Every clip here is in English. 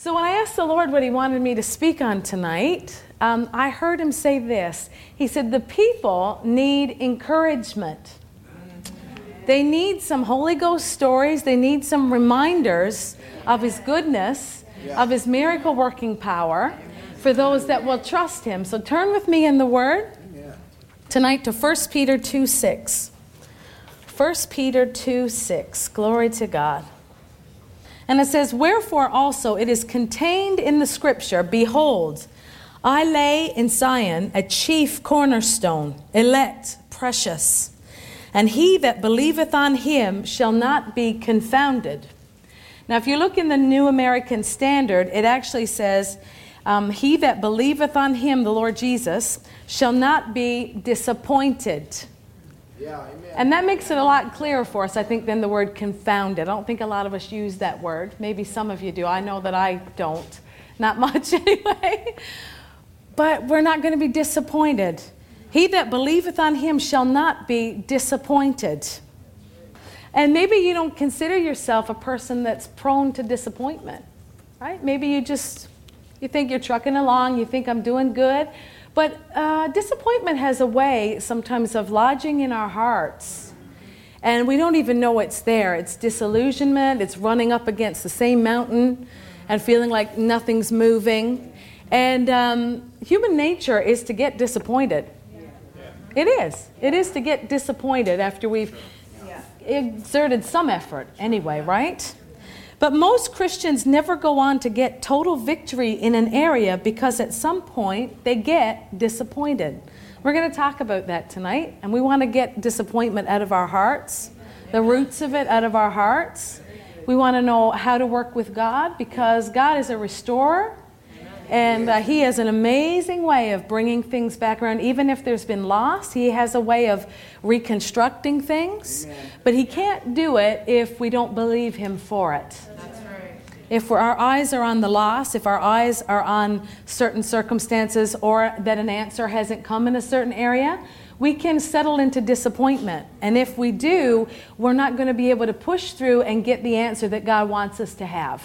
So, when I asked the Lord what He wanted me to speak on tonight, um, I heard Him say this. He said, The people need encouragement. They need some Holy Ghost stories, they need some reminders of His goodness, of His miracle working power for those that will trust Him. So, turn with me in the Word tonight to 1 Peter 2 6. 1 Peter 2 6. Glory to God. And it says, Wherefore also it is contained in the scripture, Behold, I lay in Zion a chief cornerstone, elect, precious, and he that believeth on him shall not be confounded. Now, if you look in the New American Standard, it actually says, um, He that believeth on him, the Lord Jesus, shall not be disappointed. Yeah. And that makes it a lot clearer for us, I think, than the word confounded. I don't think a lot of us use that word. Maybe some of you do. I know that I don't. Not much, anyway. But we're not going to be disappointed. He that believeth on him shall not be disappointed. And maybe you don't consider yourself a person that's prone to disappointment, right? Maybe you just you think you're trucking along, you think I'm doing good, but uh, disappointment has a way sometimes of lodging in our hearts. And we don't even know it's there. It's disillusionment, it's running up against the same mountain and feeling like nothing's moving. And um, human nature is to get disappointed. It is. It is to get disappointed after we've exerted some effort, anyway, right? But most Christians never go on to get total victory in an area because at some point they get disappointed. We're going to talk about that tonight, and we want to get disappointment out of our hearts, the roots of it out of our hearts. We want to know how to work with God because God is a restorer. And uh, he has an amazing way of bringing things back around. Even if there's been loss, he has a way of reconstructing things. But he can't do it if we don't believe him for it if our eyes are on the loss, if our eyes are on certain circumstances or that an answer hasn't come in a certain area, we can settle into disappointment. And if we do, we're not going to be able to push through and get the answer that God wants us to have.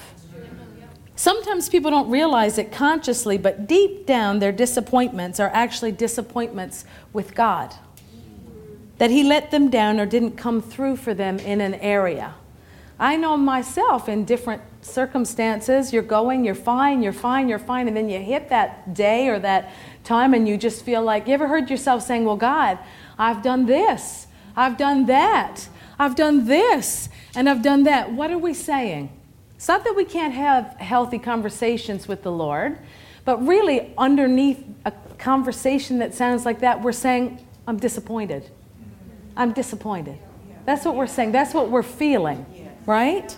Sometimes people don't realize it consciously, but deep down, their disappointments are actually disappointments with God. That He let them down or didn't come through for them in an area. I know myself in different circumstances, you're going, you're fine, you're fine, you're fine, and then you hit that day or that time and you just feel like, you ever heard yourself saying, Well, God, I've done this, I've done that, I've done this, and I've done that. What are we saying? It's not that we can't have healthy conversations with the Lord, but really, underneath a conversation that sounds like that, we're saying, I'm disappointed. I'm disappointed. That's what we're saying. That's what we're feeling, right?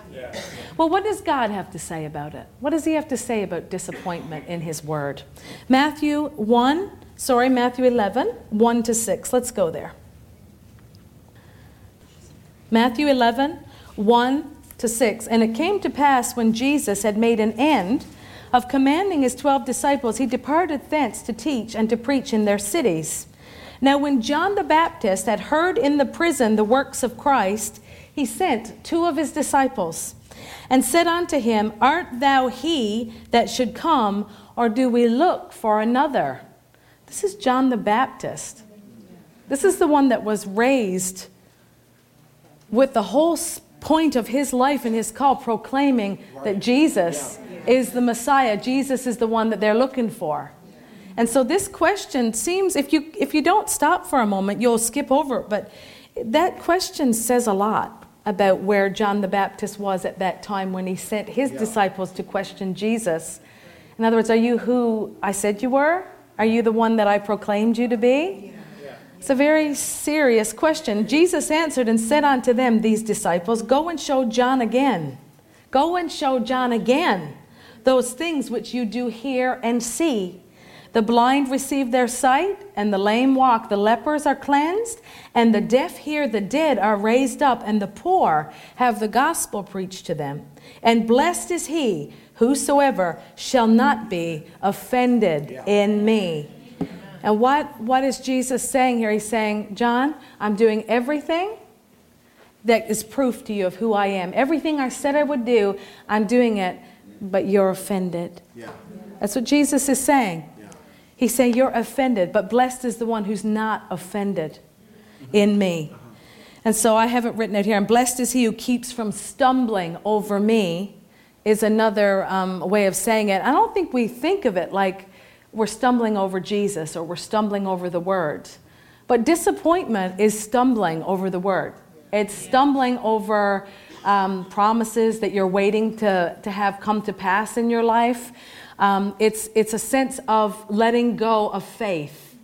Well, what does God have to say about it? What does He have to say about disappointment in His Word? Matthew 1, sorry, Matthew 11, 1 to 6. Let's go there. Matthew 11, 1 to 6. And it came to pass when Jesus had made an end of commanding his twelve disciples, he departed thence to teach and to preach in their cities. Now, when John the Baptist had heard in the prison the works of Christ, he sent two of his disciples and said unto him, Art thou he that should come, or do we look for another? This is John the Baptist. This is the one that was raised with the whole point of his life and his call proclaiming that Jesus is the Messiah. Jesus is the one that they're looking for. And so this question seems if you if you don't stop for a moment, you'll skip over it, but that question says a lot about where John the Baptist was at that time when he sent his yeah. disciples to question Jesus. In other words, are you who I said you were? Are you the one that I proclaimed you to be? Yeah. It's a very serious question. Jesus answered and said unto them, these disciples, Go and show John again. Go and show John again those things which you do hear and see. The blind receive their sight, and the lame walk. The lepers are cleansed, and the deaf hear. The dead are raised up, and the poor have the gospel preached to them. And blessed is he whosoever shall not be offended in me. And what, what is Jesus saying here? He's saying, John, I'm doing everything that is proof to you of who I am. Everything I said I would do, I'm doing it but you're offended. Yeah. That's what Jesus is saying. Yeah. He's saying, You're offended, but blessed is the one who's not offended in me. And so I haven't written it here. And blessed is he who keeps from stumbling over me, is another um, way of saying it. I don't think we think of it like we're stumbling over Jesus or we're stumbling over the word. But disappointment is stumbling over the word, it's stumbling over um, promises that you're waiting to, to have come to pass in your life. Um, it's, it's a sense of letting go of faith.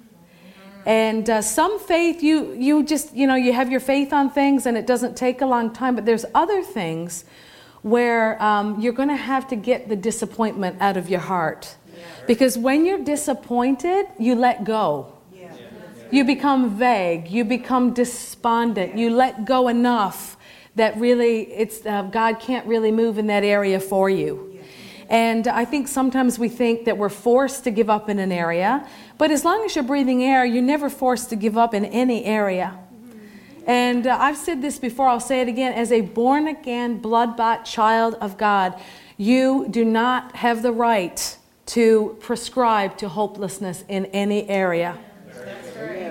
And uh, some faith, you, you just, you know, you have your faith on things and it doesn't take a long time, but there's other things where um, you're going to have to get the disappointment out of your heart. Because when you're disappointed, you let go. You become vague, you become despondent, you let go enough that really it's, uh, God can't really move in that area for you. And I think sometimes we think that we're forced to give up in an area, but as long as you're breathing air, you're never forced to give up in any area. And uh, I've said this before, I'll say it again. As a born again, blood bought child of God, you do not have the right to prescribe to hopelessness in any area.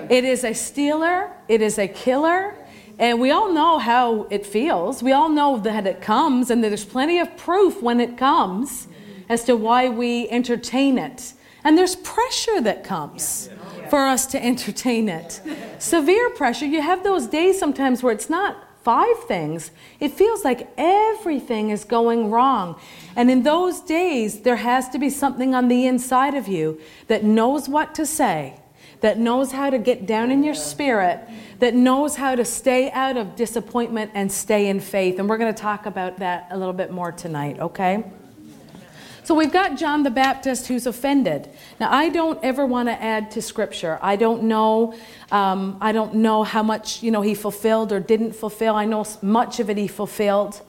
It is a stealer, it is a killer, and we all know how it feels. We all know that it comes, and there's plenty of proof when it comes as to why we entertain it. And there's pressure that comes for us to entertain it. Severe pressure. You have those days sometimes where it's not five things, it feels like everything is going wrong. And in those days, there has to be something on the inside of you that knows what to say that knows how to get down in your spirit, that knows how to stay out of disappointment and stay in faith. And we're going to talk about that a little bit more tonight, okay? So we've got John the Baptist who's offended. Now I don't ever want to add to Scripture. I don't know. Um, I don't know how much you know he fulfilled or didn't fulfill. I know much of it he fulfilled,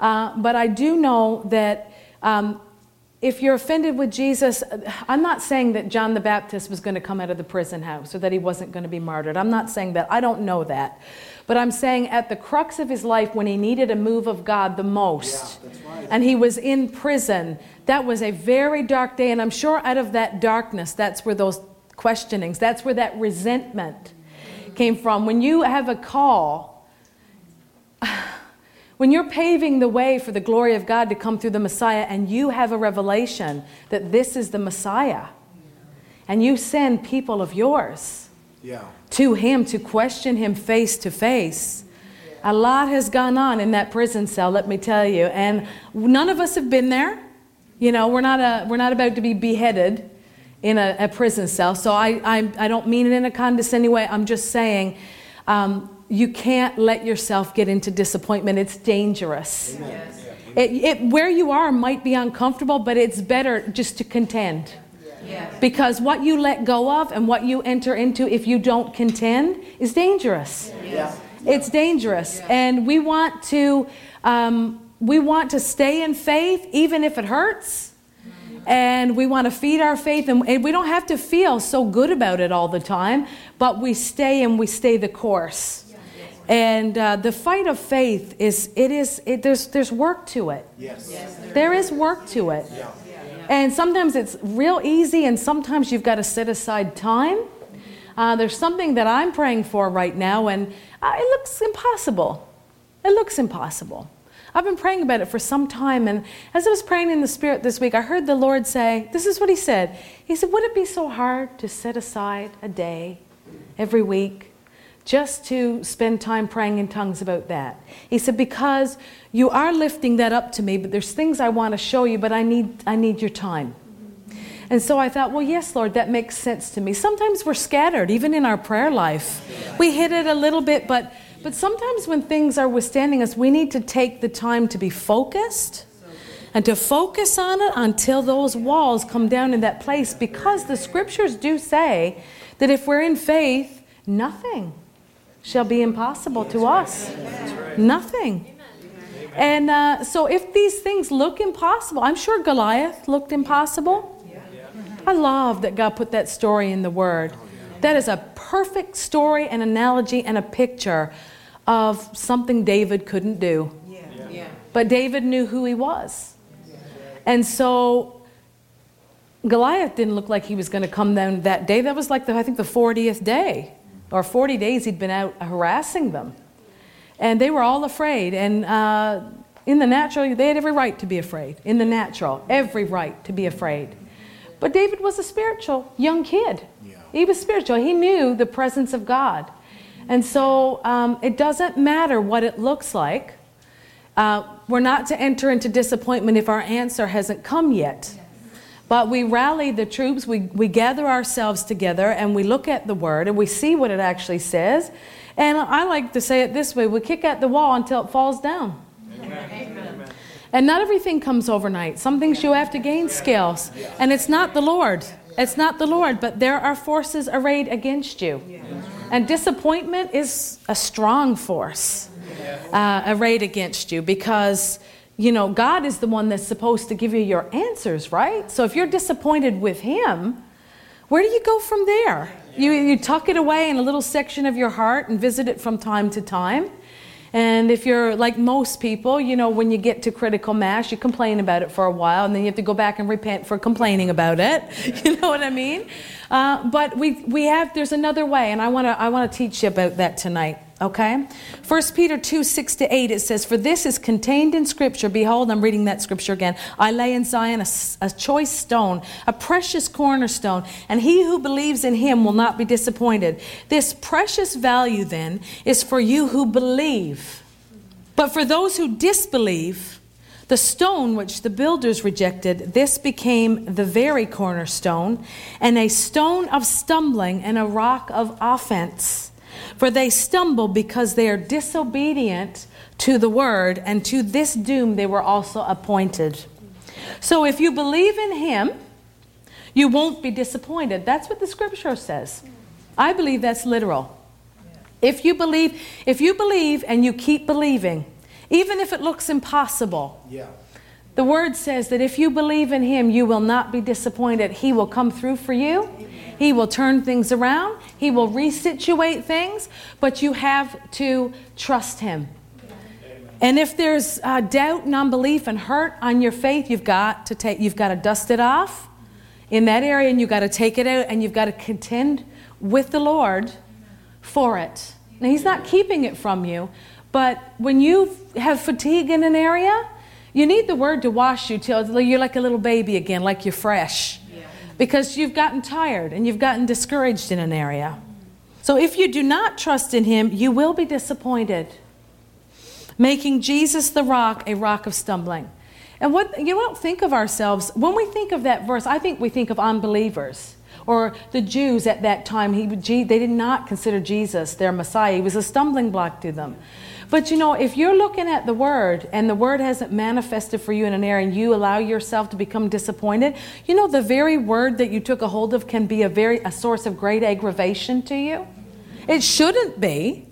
uh, but I do know that um, if you're offended with Jesus, I'm not saying that John the Baptist was going to come out of the prison house or that he wasn't going to be martyred. I'm not saying that. I don't know that. But I'm saying at the crux of his life, when he needed a move of God the most, yeah, right. and he was in prison, that was a very dark day. And I'm sure out of that darkness, that's where those questionings, that's where that resentment came from. When you have a call, when you're paving the way for the glory of God to come through the Messiah and you have a revelation that this is the Messiah, and you send people of yours yeah. to him to question him face to face, a lot has gone on in that prison cell, let me tell you. And none of us have been there. You know, we're not, a, we're not about to be beheaded in a, a prison cell. So I, I, I don't mean it in a condescending way. I'm just saying um, you can't let yourself get into disappointment. It's dangerous. Yes. It, it, where you are might be uncomfortable, but it's better just to contend. Yes. Because what you let go of and what you enter into if you don't contend is dangerous. Yes. It's dangerous. And we want to um, we want to stay in faith even if it hurts. And we want to feed our faith, and, and we don't have to feel so good about it all the time, but we stay and we stay the course. And uh, the fight of faith is, it is, it, there's, there's work to it. Yes. yes there is work to it. Yeah. And sometimes it's real easy, and sometimes you've got to set aside time. Uh, there's something that I'm praying for right now, and uh, it looks impossible. It looks impossible. I've been praying about it for some time, and as I was praying in the Spirit this week, I heard the Lord say, This is what He said. He said, Would it be so hard to set aside a day every week just to spend time praying in tongues about that. He said, Because you are lifting that up to me, but there's things I want to show you, but I need, I need your time. And so I thought, well, yes, Lord, that makes sense to me. Sometimes we're scattered, even in our prayer life. We hit it a little bit, but, but sometimes when things are withstanding us, we need to take the time to be focused and to focus on it until those walls come down in that place because the scriptures do say that if we're in faith, nothing shall be impossible to us. Nothing. And uh, so, if these things look impossible, I'm sure Goliath looked impossible. I love that God put that story in the Word. That is a perfect story, an analogy, and a picture of something David couldn't do. But David knew who he was. And so Goliath didn't look like he was going to come down that day. That was like, the, I think, the 40th day or 40 days he'd been out harassing them. And they were all afraid. And uh, in the natural, they had every right to be afraid. In the natural, every right to be afraid. But David was a spiritual young kid. Yeah. He was spiritual. He knew the presence of God. And so um, it doesn't matter what it looks like. Uh, we're not to enter into disappointment if our answer hasn't come yet. But we rally the troops, we, we gather ourselves together, and we look at the word and we see what it actually says. And I like to say it this way we kick at the wall until it falls down. Amen. And not everything comes overnight. Some things you have to gain skills. And it's not the Lord. It's not the Lord, but there are forces arrayed against you. And disappointment is a strong force uh, arrayed against you because you know, God is the one that's supposed to give you your answers, right? So if you're disappointed with Him, where do you go from there? You, you tuck it away in a little section of your heart and visit it from time to time. And if you're like most people, you know, when you get to critical mass, you complain about it for a while, and then you have to go back and repent for complaining about it. You know what I mean? Uh, but we, we have, there's another way, and I want to I wanna teach you about that tonight. Okay? 1 Peter 2 6 to 8, it says, For this is contained in Scripture. Behold, I'm reading that Scripture again. I lay in Zion a, a, choice stone, a precious cornerstone, and he who believes in him will not be disappointed. This precious value, then, is for you who believe. But for those who disbelieve, the stone which the builders rejected, this became the very cornerstone, and a stone of stumbling and a rock of offense. For they stumble because they are disobedient to the word, and to this doom they were also appointed. So if you believe in him, you won't be disappointed. That's what the scripture says. I believe that's literal. If you believe, if you believe and you keep believing, even if it looks impossible, yeah. The word says that if you believe in him, you will not be disappointed. He will come through for you. He will turn things around, He will resituate things, but you have to trust Him. And if there's uh, doubt and unbelief and hurt on your faith, you've got to take, you've got to dust it off in that area, and you've got to take it out, and you've got to contend with the Lord for it. Now, He's not keeping it from you, but when you have fatigue in an area, you need the Word to wash you till you're like a little baby again, like you're fresh because you've gotten tired and you've gotten discouraged in an area. So if you do not trust in Him, you will be disappointed, making Jesus the rock a rock of stumbling. And what you don't think of ourselves when we think of that verse, I think we think of unbelievers or the Jews at that time. He, they did not consider Jesus their Messiah. He was a stumbling block to them. But you know, if you're looking at the word and the word hasn't manifested for you in an area and you allow yourself to become disappointed, you know, the very word that you took a hold of can be a very a source of great aggravation to you. It shouldn't be.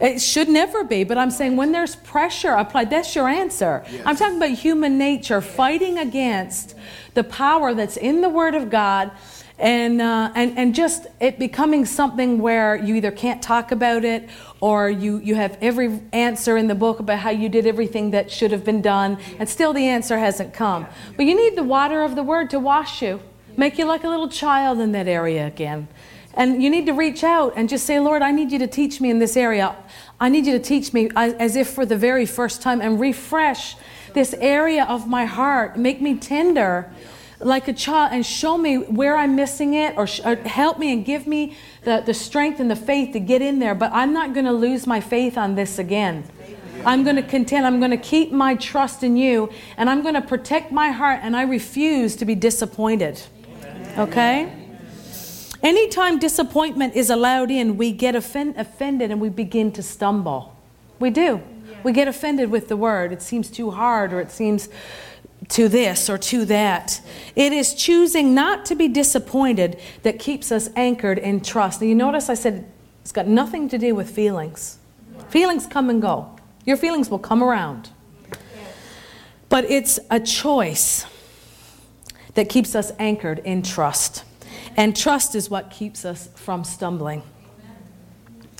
It should never be, but I'm saying when there's pressure applied, that's your answer. Yes. I'm talking about human nature fighting against the power that's in the Word of God and, uh, and, and just it becoming something where you either can't talk about it or you, you have every answer in the book about how you did everything that should have been done, and still the answer hasn't come. But you need the water of the Word to wash you, make you like a little child in that area again. And you need to reach out and just say, Lord, I need you to teach me in this area. I need you to teach me as if for the very first time and refresh this area of my heart. Make me tender like a child and show me where I'm missing it or, sh- or help me and give me the, the strength and the faith to get in there. But I'm not going to lose my faith on this again. I'm going to contend. I'm going to keep my trust in you and I'm going to protect my heart and I refuse to be disappointed. Okay? Anytime disappointment is allowed in, we get offend- offended and we begin to stumble. We do. We get offended with the word. It seems too hard or it seems to this or to that. It is choosing not to be disappointed that keeps us anchored in trust. Now, you notice I said it's got nothing to do with feelings. Feelings come and go, your feelings will come around. But it's a choice that keeps us anchored in trust. And trust is what keeps us from stumbling.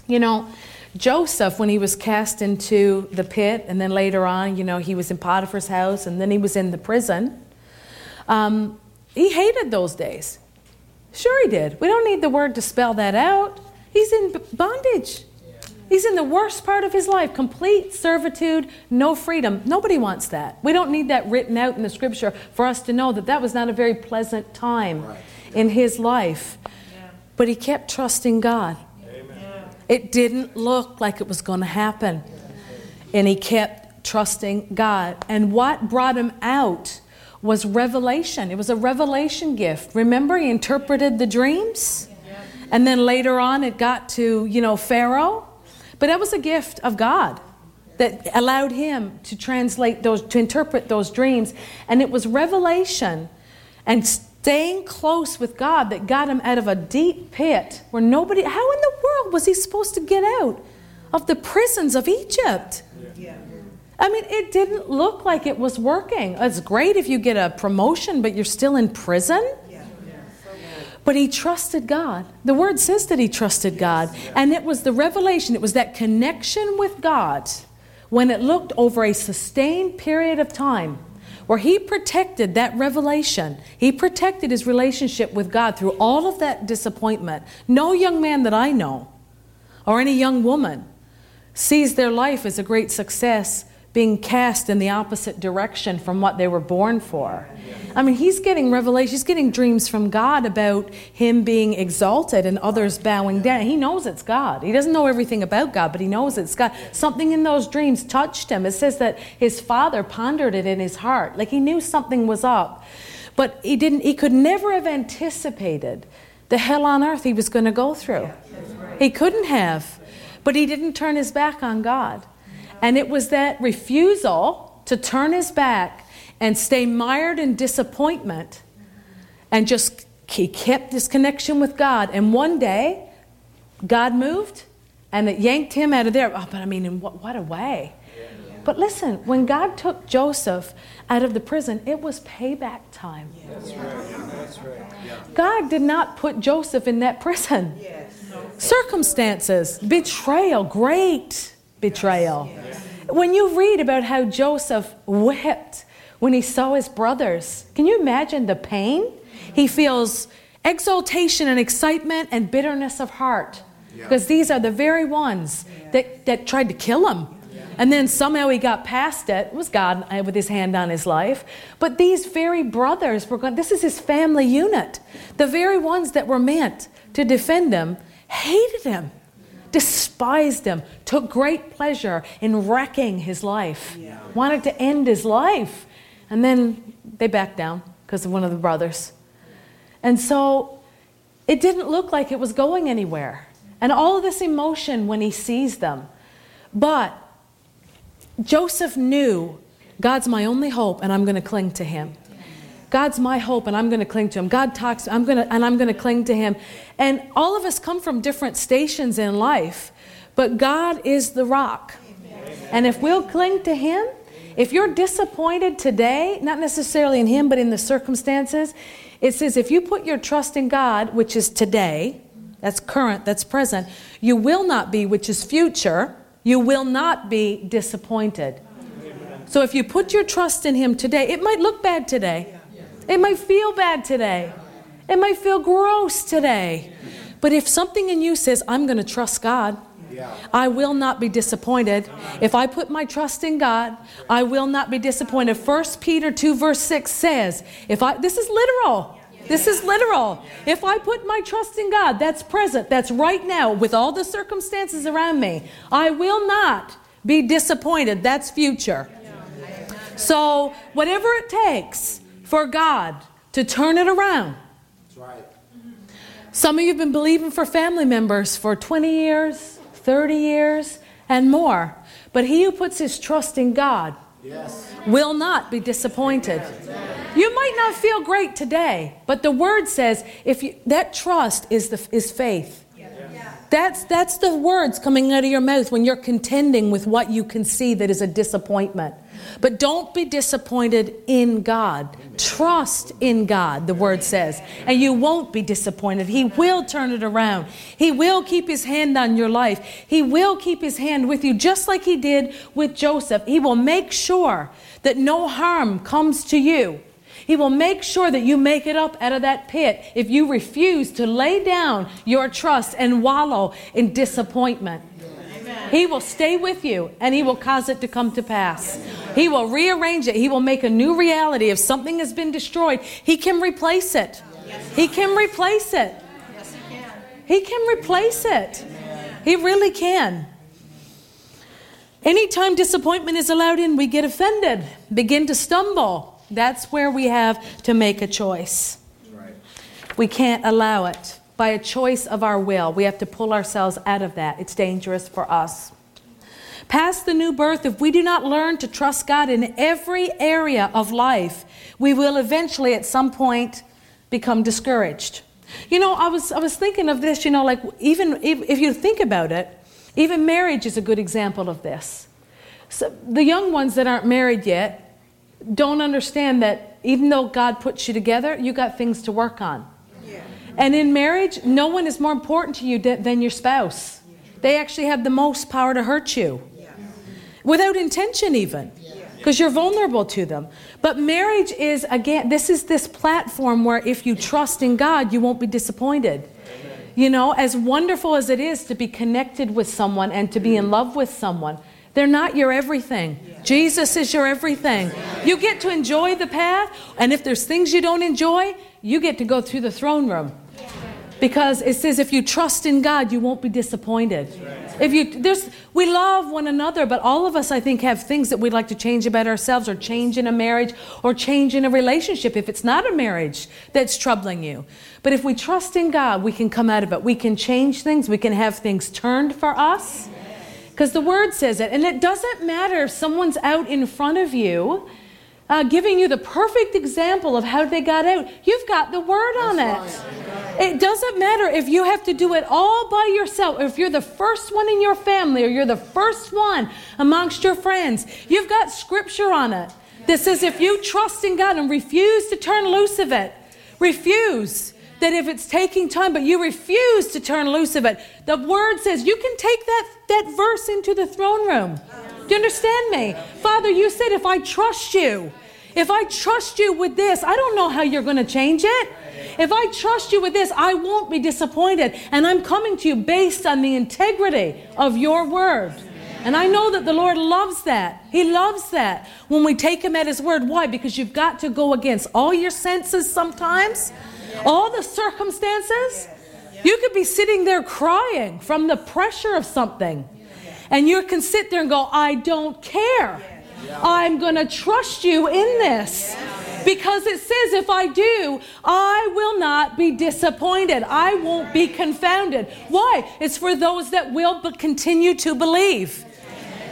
You know, Joseph, when he was cast into the pit, and then later on, you know, he was in Potiphar's house, and then he was in the prison. Um, he hated those days. Sure, he did. We don't need the word to spell that out. He's in bondage. He's in the worst part of his life complete servitude, no freedom. Nobody wants that. We don't need that written out in the scripture for us to know that that was not a very pleasant time right. in his life. Yeah. But he kept trusting God. It didn't look like it was going to happen. And he kept trusting God. And what brought him out was revelation. It was a revelation gift. Remember, he interpreted the dreams? And then later on, it got to, you know, Pharaoh. But that was a gift of God that allowed him to translate those, to interpret those dreams. And it was revelation and staying close with God that got him out of a deep pit where nobody, how in the world was he supposed to get out of the prisons of Egypt? Yeah. I mean, it didn't look like it was working. It's great if you get a promotion, but you're still in prison. But he trusted God. The word says that he trusted God. And it was the revelation, it was that connection with God when it looked over a sustained period of time where he protected that revelation. He protected his relationship with God through all of that disappointment. No young man that I know or any young woman sees their life as a great success being cast in the opposite direction from what they were born for. I mean, he's getting revelation, he's getting dreams from God about him being exalted and others bowing down. He knows it's God. He doesn't know everything about God, but he knows it's God. Something in those dreams touched him. It says that his father pondered it in his heart, like he knew something was up. But he didn't he could never have anticipated the hell on earth he was going to go through. He couldn't have. But he didn't turn his back on God. And it was that refusal to turn his back and stay mired in disappointment and just he kept this connection with God. And one day, God moved and it yanked him out of there. Oh, but I mean, in what, what a way. But listen, when God took Joseph out of the prison, it was payback time. That's right. That's right. God did not put Joseph in that prison. Yes. Circumstances, betrayal, great betrayal. When you read about how Joseph wept when he saw his brothers, can you imagine the pain? He feels exaltation and excitement and bitterness of heart because these are the very ones that, that tried to kill him. And then somehow he got past it. It was God uh, with his hand on his life. But these very brothers were going, this is his family unit. The very ones that were meant to defend him hated him despised him, took great pleasure in wrecking his life, yeah. wanted to end his life. And then they backed down because of one of the brothers. And so it didn't look like it was going anywhere. And all of this emotion when he sees them. But Joseph knew God's my only hope and I'm going to cling to him. God's my hope and I'm going to cling to him. God talks I'm going to and I'm going to cling to him. And all of us come from different stations in life, but God is the rock. And if we'll cling to him, if you're disappointed today, not necessarily in him but in the circumstances, it says if you put your trust in God, which is today, that's current, that's present, you will not be, which is future, you will not be disappointed. So if you put your trust in him today, it might look bad today. It might feel bad today. It might feel gross today. But if something in you says, I'm going to trust God, I will not be disappointed. If I put my trust in God, I will not be disappointed. 1 Peter 2, verse 6 says, if I this is literal. This is literal. If I put my trust in God, that's present, that's right now, with all the circumstances around me, I will not be disappointed. That's future. So, whatever it takes, for God to turn it around. That's right. Some of you have been believing for family members for 20 years, 30 years, and more. But he who puts his trust in God yes. will not be disappointed. You might not feel great today, but the word says if you, that trust is, the, is faith. That's, that's the words coming out of your mouth when you're contending with what you can see that is a disappointment. But don't be disappointed in God. Trust in God, the word says, and you won't be disappointed. He will turn it around. He will keep his hand on your life. He will keep his hand with you, just like he did with Joseph. He will make sure that no harm comes to you. He will make sure that you make it up out of that pit if you refuse to lay down your trust and wallow in disappointment. He will stay with you and He will cause it to come to pass. He will rearrange it. He will make a new reality. If something has been destroyed, He can replace it. He can replace it. He can replace it. He really can. Anytime disappointment is allowed in, we get offended, begin to stumble. That's where we have to make a choice. We can't allow it by a choice of our will. We have to pull ourselves out of that. It's dangerous for us. Past the new birth, if we do not learn to trust God in every area of life, we will eventually at some point become discouraged. You know, I was, I was thinking of this, you know, like even if, if you think about it, even marriage is a good example of this. So the young ones that aren't married yet don't understand that even though God puts you together, you got things to work on. And in marriage, no one is more important to you than your spouse. They actually have the most power to hurt you without intention, even because you're vulnerable to them. But marriage is, again, this is this platform where if you trust in God, you won't be disappointed. You know, as wonderful as it is to be connected with someone and to be in love with someone, they're not your everything. Jesus is your everything. You get to enjoy the path, and if there's things you don't enjoy, you get to go through the throne room. Because it says if you trust in God, you won't be disappointed. If you there's we love one another, but all of us I think have things that we'd like to change about ourselves or change in a marriage or change in a relationship if it's not a marriage that's troubling you. But if we trust in God, we can come out of it. We can change things, we can have things turned for us. Because the word says it. And it doesn't matter if someone's out in front of you uh, giving you the perfect example of how they got out. You've got the word on it. It doesn't matter if you have to do it all by yourself, or if you're the first one in your family, or you're the first one amongst your friends. You've got scripture on it that says if you trust in God and refuse to turn loose of it, refuse that if it's taking time, but you refuse to turn loose of it, the word says you can take that, that verse into the throne room. Do you understand me? Father, you said if I trust you, if I trust you with this, I don't know how you're going to change it. If I trust you with this, I won't be disappointed. And I'm coming to you based on the integrity of your word. And I know that the Lord loves that. He loves that when we take Him at His word. Why? Because you've got to go against all your senses sometimes, all the circumstances. You could be sitting there crying from the pressure of something. And you can sit there and go, I don't care. I'm going to trust you in this. Because it says, if I do, I will not be disappointed. I won't be confounded. Why? It's for those that will but continue to believe.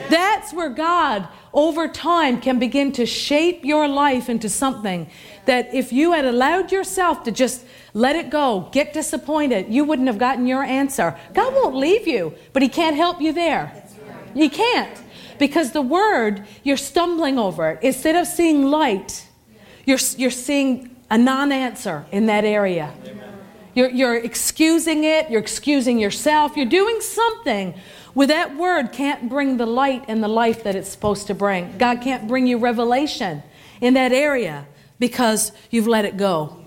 That's where God, over time, can begin to shape your life into something that if you had allowed yourself to just let it go, get disappointed, you wouldn't have gotten your answer. God won't leave you, but He can't help you there. You can't. Because the word, you're stumbling over it. Instead of seeing light, you're, you're seeing a non answer in that area. You're, you're excusing it, you're excusing yourself, you're doing something with that word can't bring the light and the life that it's supposed to bring. God can't bring you revelation in that area because you've let it go.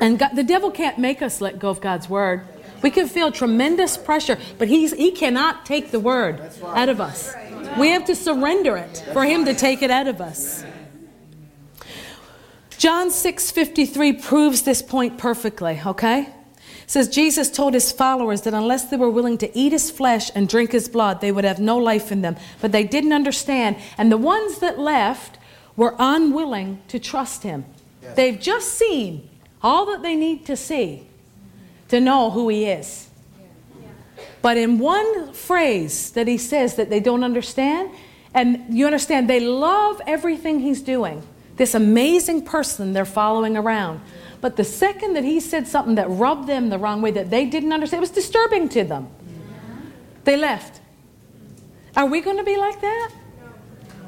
And God, the devil can't make us let go of God's word. We can feel tremendous pressure, but he's, he cannot take the word out of us. We have to surrender it for him to take it out of us. John 6:53 proves this point perfectly, okay? It says Jesus told his followers that unless they were willing to eat his flesh and drink his blood, they would have no life in them. But they didn't understand, and the ones that left were unwilling to trust him. They've just seen all that they need to see to know who he is. But in one phrase that he says that they don't understand, and you understand, they love everything he's doing. This amazing person they're following around. But the second that he said something that rubbed them the wrong way, that they didn't understand, it was disturbing to them. They left. Are we going to be like that?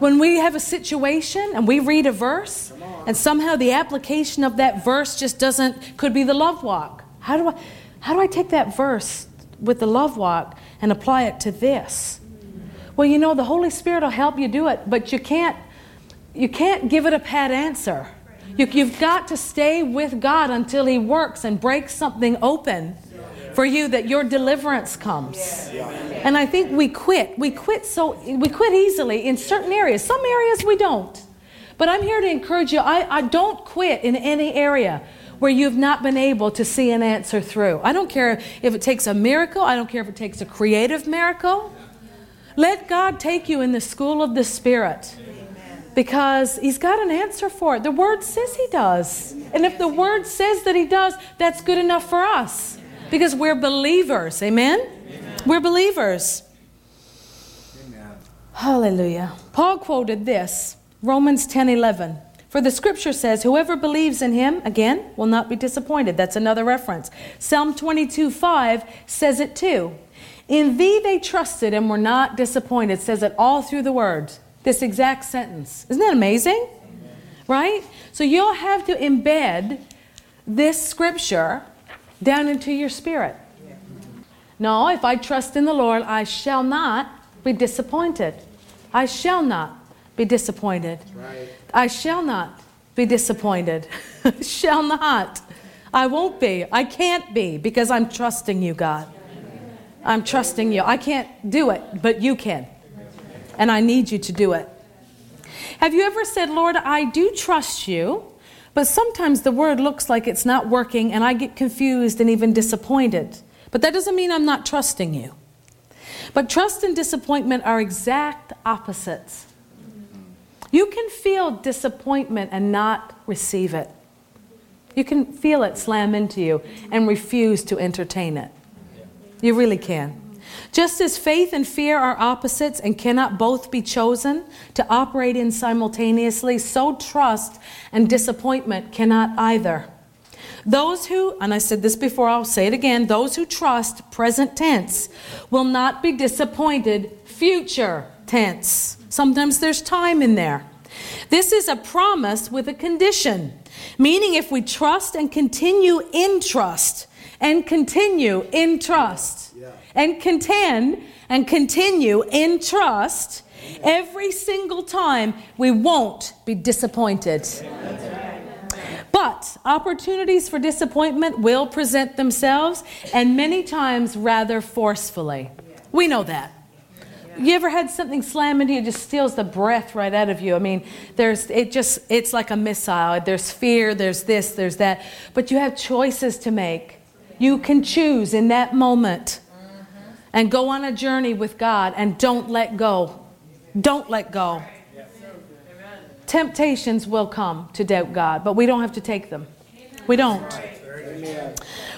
When we have a situation and we read a verse, and somehow the application of that verse just doesn't, could be the love walk how do I, how do I take that verse with the love walk and apply it to this? Well, you know, the Holy Spirit will help you do it, but you can't, you can't give it a pat answer. You, you've got to stay with God until He works and breaks something open for you that your deliverance comes. And I think we quit. We quit so we quit easily in certain areas. Some areas we don't. But I'm here to encourage you. I, I don't quit in any area where you've not been able to see an answer through. I don't care if it takes a miracle, I don't care if it takes a creative miracle. Let God take you in the school of the Spirit because He's got an answer for it. The Word says He does. And if the Word says that He does, that's good enough for us because we're believers. Amen? Amen. We're believers. Amen. Hallelujah. Paul quoted this Romans 10 11. For the scripture says, Whoever believes in him, again, will not be disappointed. That's another reference. Psalm 22 5 says it too. In thee they trusted and were not disappointed, says it all through the word. This exact sentence. Isn't that amazing? Amen. Right? So you'll have to embed this scripture down into your spirit. No, if I trust in the Lord, I shall not be disappointed. I shall not be disappointed. Right. I shall not be disappointed. shall not. I won't be. I can't be because I'm trusting you, God. I'm trusting you. I can't do it, but you can. And I need you to do it. Have you ever said, Lord, I do trust you, but sometimes the word looks like it's not working and I get confused and even disappointed? But that doesn't mean I'm not trusting you. But trust and disappointment are exact opposites. You can feel disappointment and not receive it. You can feel it slam into you and refuse to entertain it. You really can. Just as faith and fear are opposites and cannot both be chosen to operate in simultaneously, so trust and disappointment cannot either. Those who, and I said this before, I'll say it again, those who trust present tense will not be disappointed future tense. Sometimes there's time in there. This is a promise with a condition, meaning if we trust and continue in trust, and continue in trust. And contend and continue in trust every single time we won't be disappointed. But opportunities for disappointment will present themselves and many times rather forcefully. We know that. You ever had something slam into you, just steals the breath right out of you? I mean, there's it just it's like a missile. There's fear, there's this, there's that. But you have choices to make. You can choose in that moment and go on a journey with God and don't let go. Don't let go. Temptations will come to doubt God, but we don't have to take them. We don't.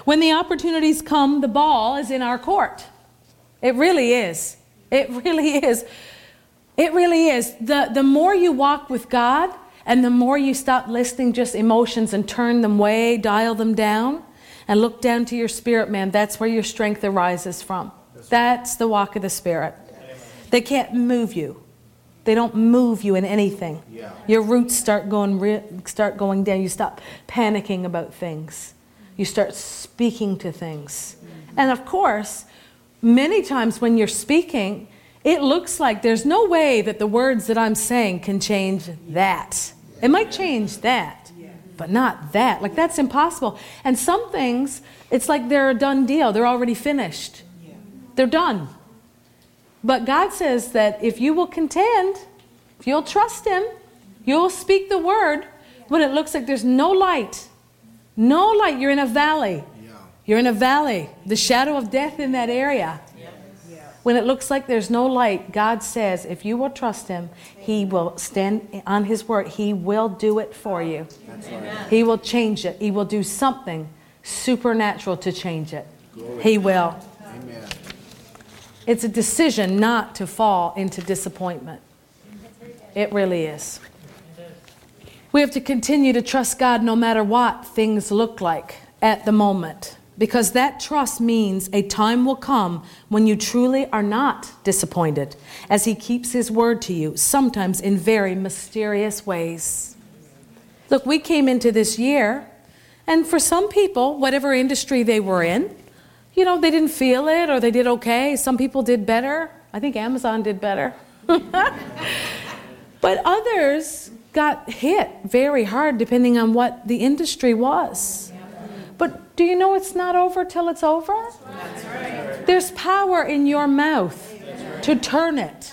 When the opportunities come, the ball is in our court. It really is. It really is. It really is. The, the more you walk with God and the more you stop listening just emotions and turn them way, dial them down, and look down to your spirit, man. That's where your strength arises from. That's the walk of the Spirit. They can't move you. They don't move you in anything. Your roots start going re- start going down. You stop panicking about things. You start speaking to things. And of course, many times when you're speaking, it looks like there's no way that the words that I'm saying can change that. It might change that but not that. Like, that's impossible. And some things, it's like they're a done deal, they're already finished, they're done. But God says that if you will contend, if you'll trust Him, you'll speak the word when it looks like there's no light. No light. You're in a valley. You're in a valley, the shadow of death in that area. When it looks like there's no light, God says, if you will trust Him, He will stand on His word. He will do it for you. Right. He will change it. He will do something supernatural to change it. Glory. He will. It's a decision not to fall into disappointment. It really is. We have to continue to trust God no matter what things look like at the moment because that trust means a time will come when you truly are not disappointed as He keeps His word to you, sometimes in very mysterious ways. Look, we came into this year, and for some people, whatever industry they were in, you know, they didn't feel it or they did okay. Some people did better. I think Amazon did better. but others got hit very hard depending on what the industry was. But do you know it's not over till it's over? There's power in your mouth to turn it.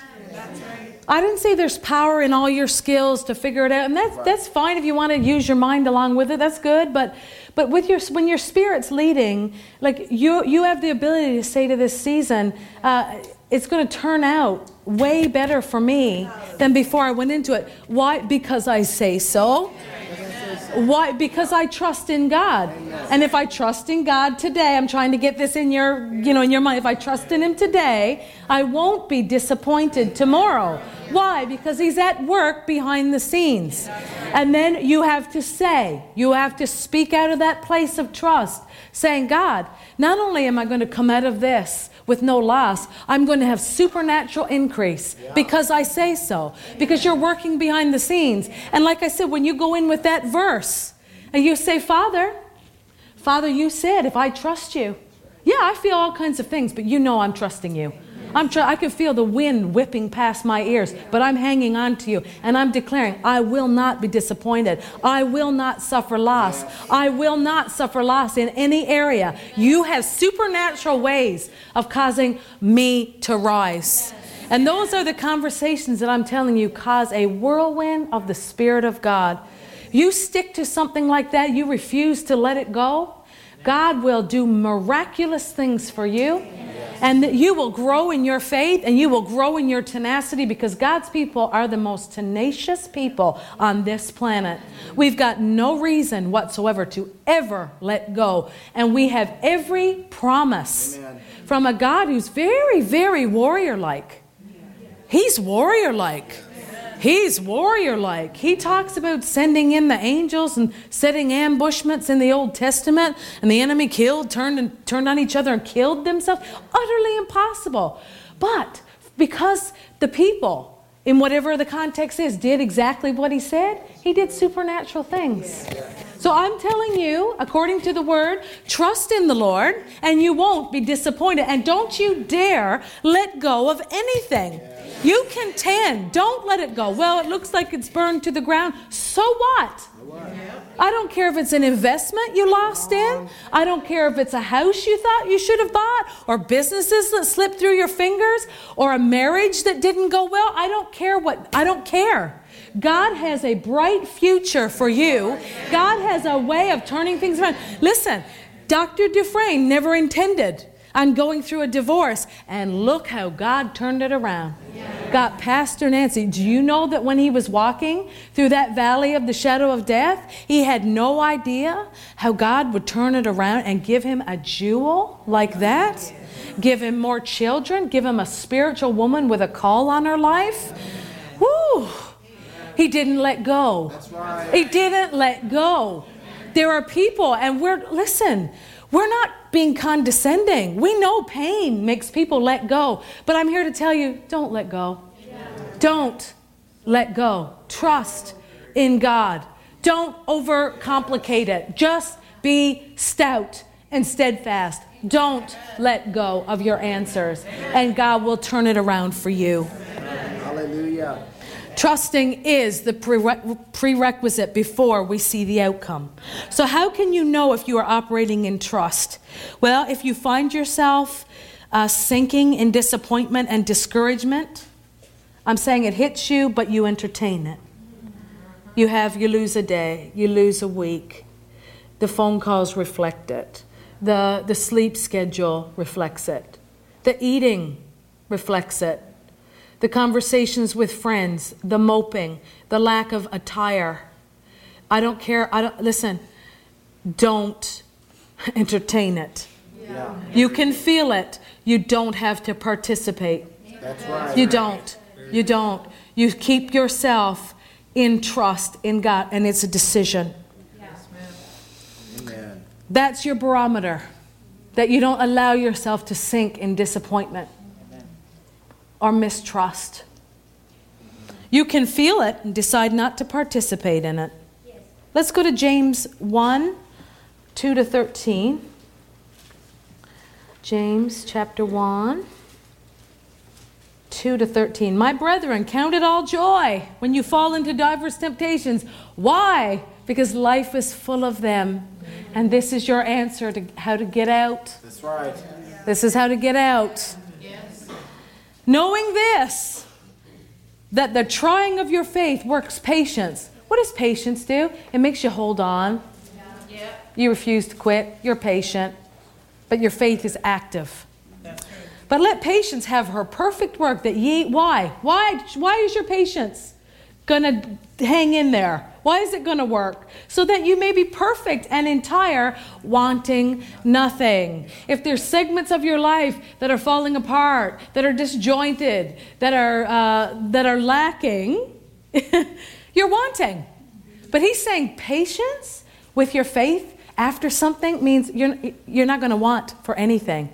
I didn't say there's power in all your skills to figure it out, and that's that's fine if you want to use your mind along with it. That's good, but but with your when your spirit's leading, like you you have the ability to say to this season, uh, it's going to turn out way better for me than before I went into it. Why? Because I say so. Why? Because I trust in God. And if I trust in God today, I'm trying to get this in your, you know, in your mind. If I trust in Him today, I won't be disappointed tomorrow. Why? Because He's at work behind the scenes. And then you have to say, you have to speak out of that place of trust, saying, God, not only am I going to come out of this with no loss, I'm going to have supernatural increase because I say so, because you're working behind the scenes. And like I said, when you go in with that verse and you say, Father, Father, you said, if I trust you, yeah, I feel all kinds of things, but you know I'm trusting you. I'm try- I can feel the wind whipping past my ears, but I'm hanging on to you and I'm declaring, I will not be disappointed. I will not suffer loss. I will not suffer loss in any area. You have supernatural ways of causing me to rise. And those are the conversations that I'm telling you cause a whirlwind of the Spirit of God. You stick to something like that, you refuse to let it go, God will do miraculous things for you and that you will grow in your faith and you will grow in your tenacity because God's people are the most tenacious people on this planet. We've got no reason whatsoever to ever let go. And we have every promise Amen. from a God who's very, very warrior like. He's warrior like. He's warrior like. He talks about sending in the angels and setting ambushments in the Old Testament, and the enemy killed, turned and turned on each other and killed themselves. Utterly impossible. But because the people, in whatever the context is, did exactly what he said, he did supernatural things. So I'm telling you, according to the word, trust in the Lord and you won't be disappointed. And don't you dare let go of anything. You contend. Don't let it go. Well, it looks like it's burned to the ground. So what? I don't care if it's an investment you lost in. I don't care if it's a house you thought you should have bought, or businesses that slipped through your fingers, or a marriage that didn't go well. I don't care what, I don't care. God has a bright future for you. God has a way of turning things around. Listen, Dr. Dufresne never intended on going through a divorce, and look how God turned it around. Yeah. Got Pastor Nancy. Do you know that when he was walking through that valley of the shadow of death, he had no idea how God would turn it around and give him a jewel like that? Give him more children, give him a spiritual woman with a call on her life? Woo! He didn't let go. He didn't let go. There are people, and we're, listen, we're not being condescending. We know pain makes people let go. But I'm here to tell you don't let go. Don't let go. Trust in God. Don't overcomplicate it. Just be stout and steadfast. Don't let go of your answers, and God will turn it around for you. Hallelujah. Trusting is the prerequisite before we see the outcome. So, how can you know if you are operating in trust? Well, if you find yourself uh, sinking in disappointment and discouragement, I'm saying it hits you, but you entertain it. You have, you lose a day, you lose a week. The phone calls reflect it. The, the sleep schedule reflects it. The eating reflects it the conversations with friends, the moping, the lack of attire. I don't care. I don't listen. Don't entertain it. Yeah. You can feel it. You don't have to participate. That's right. You don't. You don't. You keep yourself in trust in God, and it's a decision. Yes, Amen. That's your barometer. That you don't allow yourself to sink in disappointment or mistrust. You can feel it and decide not to participate in it. Yes. Let's go to James 1 2 to 13. James chapter 1. 2 to 13. My brethren, count it all joy when you fall into diverse temptations. Why? Because life is full of them. And this is your answer to how to get out. That's right. This is how to get out. Knowing this, that the trying of your faith works patience. What does patience do? It makes you hold on. Yeah. You refuse to quit. You're patient, but your faith is active. But let patience have her perfect work that ye why? Why why is your patience going to hang in there? Why is it going to work? So that you may be perfect and entire, wanting nothing. If there's segments of your life that are falling apart, that are disjointed, that are, uh, that are lacking, you're wanting. But he's saying patience with your faith after something means you're, you're not going to want for anything.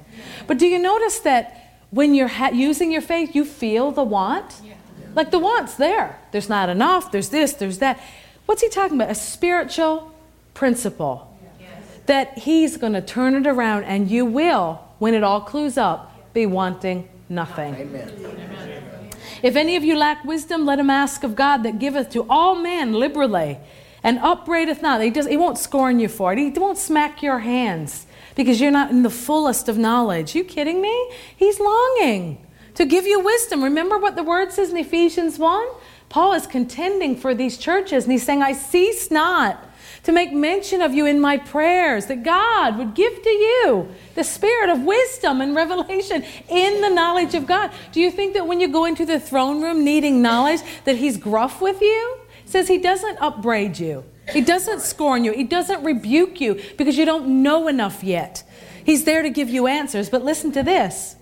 But do you notice that when you're ha- using your faith, you feel the want? Yeah. Like the want's there. There's not enough, there's this, there's that. What's he talking about? A spiritual principle. Yes. That he's going to turn it around and you will, when it all clues up, be wanting nothing. Amen. If any of you lack wisdom, let him ask of God that giveth to all men liberally and upbraideth not. He, does, he won't scorn you for it. He won't smack your hands because you're not in the fullest of knowledge. You kidding me? He's longing to give you wisdom. Remember what the word says in Ephesians 1? Paul is contending for these churches and he's saying, I cease not to make mention of you in my prayers, that God would give to you the spirit of wisdom and revelation in the knowledge of God. Do you think that when you go into the throne room needing knowledge, that He's gruff with you? It says He doesn't upbraid you. He doesn't scorn you. He doesn't rebuke you because you don't know enough yet. He's there to give you answers. But listen to this.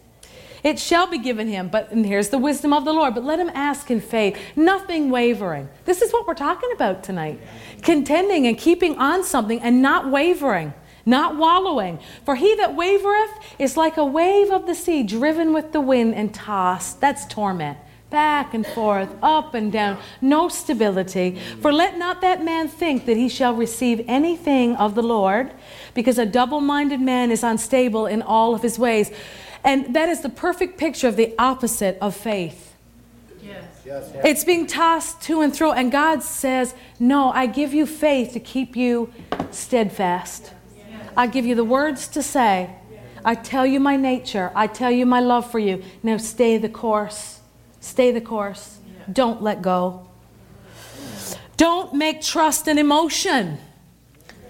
It shall be given him, but and here's the wisdom of the Lord. But let him ask in faith, nothing wavering. This is what we're talking about tonight. Contending and keeping on something and not wavering, not wallowing. For he that wavereth is like a wave of the sea driven with the wind and tossed. That's torment back and forth, up and down, no stability. For let not that man think that he shall receive anything of the Lord, because a double minded man is unstable in all of his ways. And that is the perfect picture of the opposite of faith. Yes. It's being tossed to and fro, and God says, No, I give you faith to keep you steadfast. I give you the words to say. I tell you my nature. I tell you my love for you. Now stay the course. Stay the course. Don't let go. Don't make trust an emotion.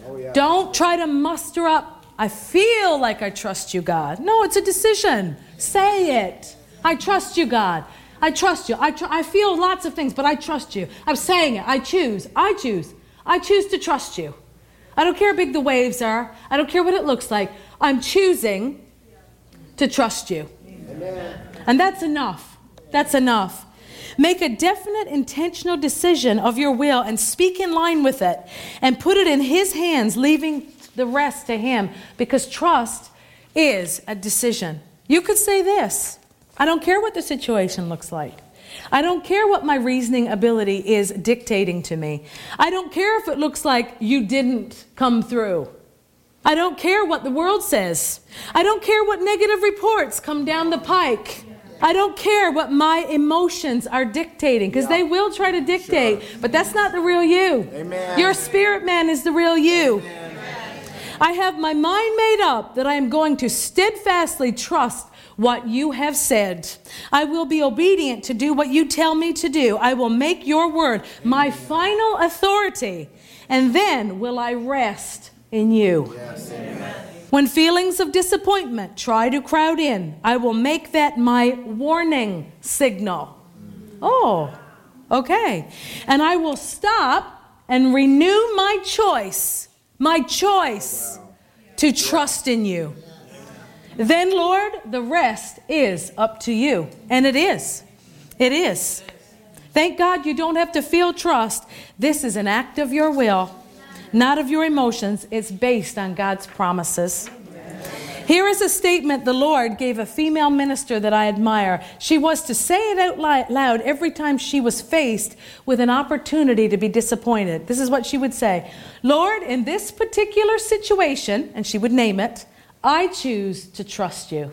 Oh, yeah. Don't try to muster up, I feel like I trust you, God. No, it's a decision. Say it. I trust you, God. I trust you. I, tr- I feel lots of things, but I trust you. I'm saying it. I choose. I choose. I choose to trust you. I don't care how big the waves are. I don't care what it looks like. I'm choosing to trust you. Amen. And that's enough. That's enough. Make a definite, intentional decision of your will and speak in line with it and put it in His hands, leaving the rest to Him because trust is a decision. You could say this I don't care what the situation looks like. I don't care what my reasoning ability is dictating to me. I don't care if it looks like you didn't come through. I don't care what the world says. I don't care what negative reports come down the pike. I don't care what my emotions are dictating because yeah. they will try to dictate, sure. but that's not the real you. Amen. Your spirit man is the real you. Amen. I have my mind made up that I am going to steadfastly trust what you have said. I will be obedient to do what you tell me to do. I will make your word my final authority, and then will I rest in you. Yes. When feelings of disappointment try to crowd in, I will make that my warning signal. Mm. Oh, okay. And I will stop and renew my choice, my choice to trust in you. Then, Lord, the rest is up to you. And it is. It is. Thank God you don't have to feel trust. This is an act of your will not of your emotions. It's based on God's promises. Here is a statement the Lord gave a female minister that I admire. She was to say it out loud every time she was faced with an opportunity to be disappointed. This is what she would say Lord, in this particular situation, and she would name it, I choose to trust you.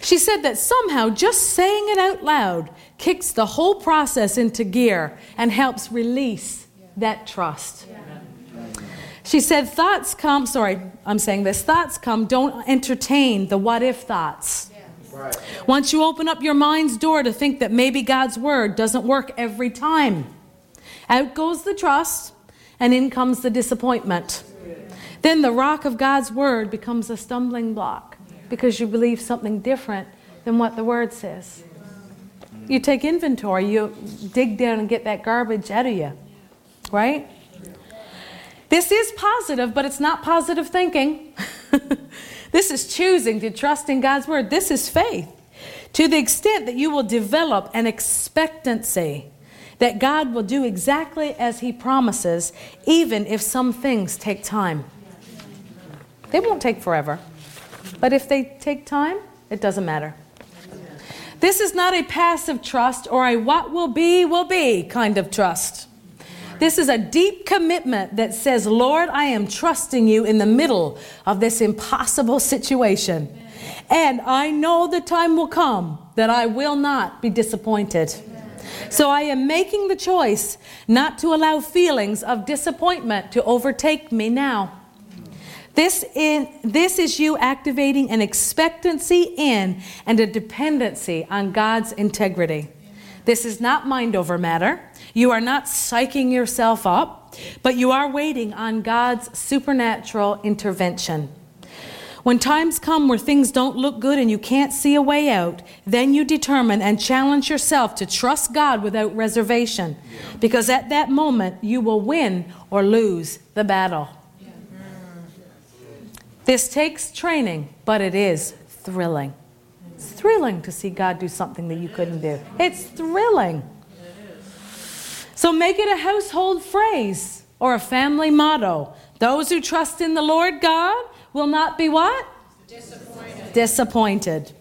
She said that somehow just saying it out loud kicks the whole process into gear and helps release that trust. She said, Thoughts come, sorry, I'm saying this, thoughts come, don't entertain the what if thoughts. Right. Once you open up your mind's door to think that maybe God's word doesn't work every time, out goes the trust and in comes the disappointment. Then the rock of God's word becomes a stumbling block because you believe something different than what the word says. You take inventory, you dig down and get that garbage out of you, right? This is positive, but it's not positive thinking. this is choosing to trust in God's word. This is faith. To the extent that you will develop an expectancy that God will do exactly as He promises, even if some things take time. They won't take forever, but if they take time, it doesn't matter. This is not a passive trust or a what will be, will be kind of trust. This is a deep commitment that says, Lord, I am trusting you in the middle of this impossible situation. And I know the time will come that I will not be disappointed. So I am making the choice not to allow feelings of disappointment to overtake me now. This, this is you activating an expectancy in and a dependency on God's integrity. This is not mind over matter. You are not psyching yourself up, but you are waiting on God's supernatural intervention. When times come where things don't look good and you can't see a way out, then you determine and challenge yourself to trust God without reservation. Because at that moment, you will win or lose the battle. This takes training, but it is thrilling. It's thrilling to see God do something that you couldn't do. It's thrilling. So make it a household phrase or a family motto. Those who trust in the Lord God will not be what? Disappointed. Disappointed.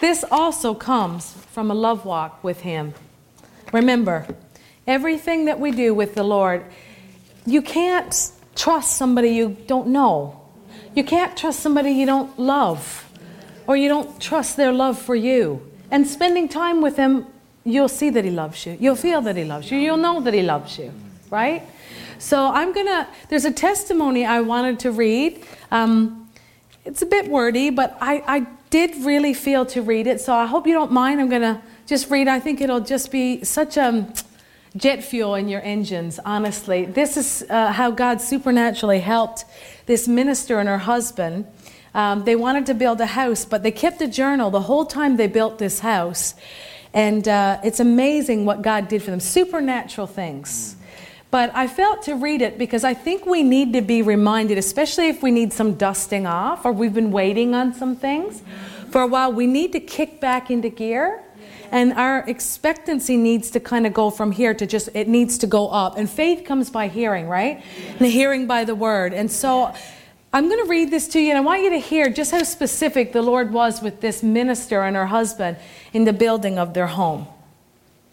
This also comes from a love walk with Him. Remember, everything that we do with the Lord, you can't trust somebody you don't know. You can't trust somebody you don't love, or you don't trust their love for you. And spending time with them you'll see that He loves you. You'll feel that He loves you. You'll know that He loves you, right? So I'm going to, there's a testimony I wanted to read. Um, it's a bit wordy, but I, I did really feel to read it. So I hope you don't mind. I'm going to just read. I think it'll just be such a um, jet fuel in your engines, honestly. This is uh, how God supernaturally helped this minister and her husband. Um, they wanted to build a house, but they kept a journal the whole time they built this house. And uh, it's amazing what God did for them supernatural things. But I felt to read it because I think we need to be reminded, especially if we need some dusting off or we've been waiting on some things for a while, we need to kick back into gear. And our expectancy needs to kind of go from here to just, it needs to go up. And faith comes by hearing, right? And hearing by the word. And so I'm going to read this to you, and I want you to hear just how specific the Lord was with this minister and her husband in the building of their home.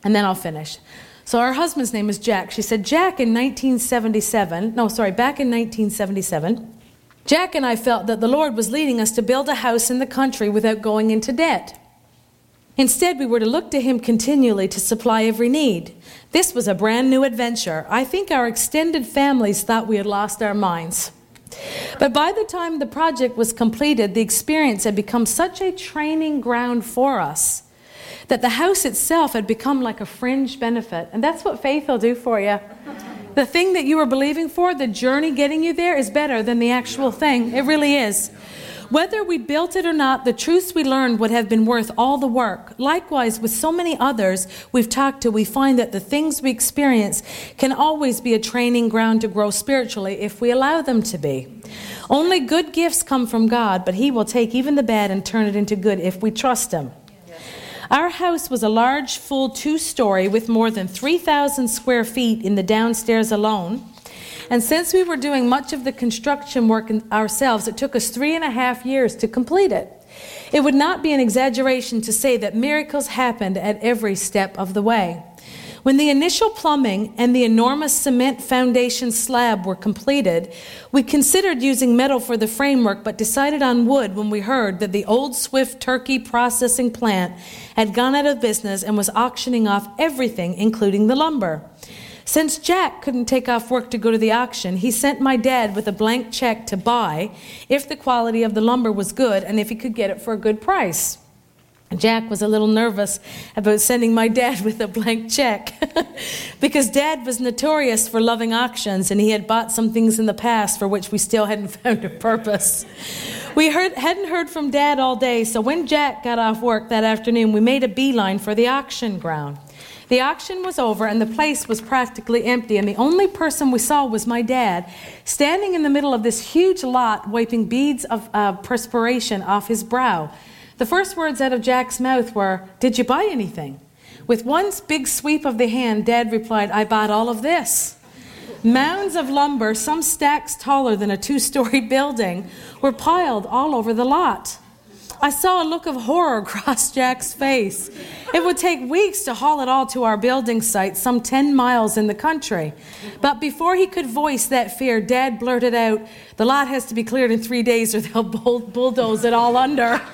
And then I'll finish. So, her husband's name is Jack. She said, Jack in 1977, no, sorry, back in 1977, Jack and I felt that the Lord was leading us to build a house in the country without going into debt. Instead, we were to look to Him continually to supply every need. This was a brand new adventure. I think our extended families thought we had lost our minds. But by the time the project was completed, the experience had become such a training ground for us that the house itself had become like a fringe benefit. And that's what faith will do for you. The thing that you were believing for, the journey getting you there, is better than the actual thing. It really is. Whether we built it or not, the truths we learned would have been worth all the work. Likewise, with so many others we've talked to, we find that the things we experience can always be a training ground to grow spiritually if we allow them to be. Only good gifts come from God, but He will take even the bad and turn it into good if we trust Him. Our house was a large, full two story with more than 3,000 square feet in the downstairs alone. And since we were doing much of the construction work ourselves, it took us three and a half years to complete it. It would not be an exaggeration to say that miracles happened at every step of the way. When the initial plumbing and the enormous cement foundation slab were completed, we considered using metal for the framework but decided on wood when we heard that the old Swift turkey processing plant had gone out of business and was auctioning off everything, including the lumber. Since Jack couldn't take off work to go to the auction, he sent my dad with a blank check to buy if the quality of the lumber was good and if he could get it for a good price. Jack was a little nervous about sending my dad with a blank check because dad was notorious for loving auctions and he had bought some things in the past for which we still hadn't found a purpose. We heard, hadn't heard from dad all day, so when Jack got off work that afternoon, we made a beeline for the auction ground. The auction was over and the place was practically empty, and the only person we saw was my dad, standing in the middle of this huge lot, wiping beads of uh, perspiration off his brow. The first words out of Jack's mouth were, Did you buy anything? With one big sweep of the hand, Dad replied, I bought all of this. Mounds of lumber, some stacks taller than a two story building, were piled all over the lot. I saw a look of horror cross Jack's face. It would take weeks to haul it all to our building site, some 10 miles in the country. But before he could voice that fear, Dad blurted out, The lot has to be cleared in three days or they'll bulldoze it all under.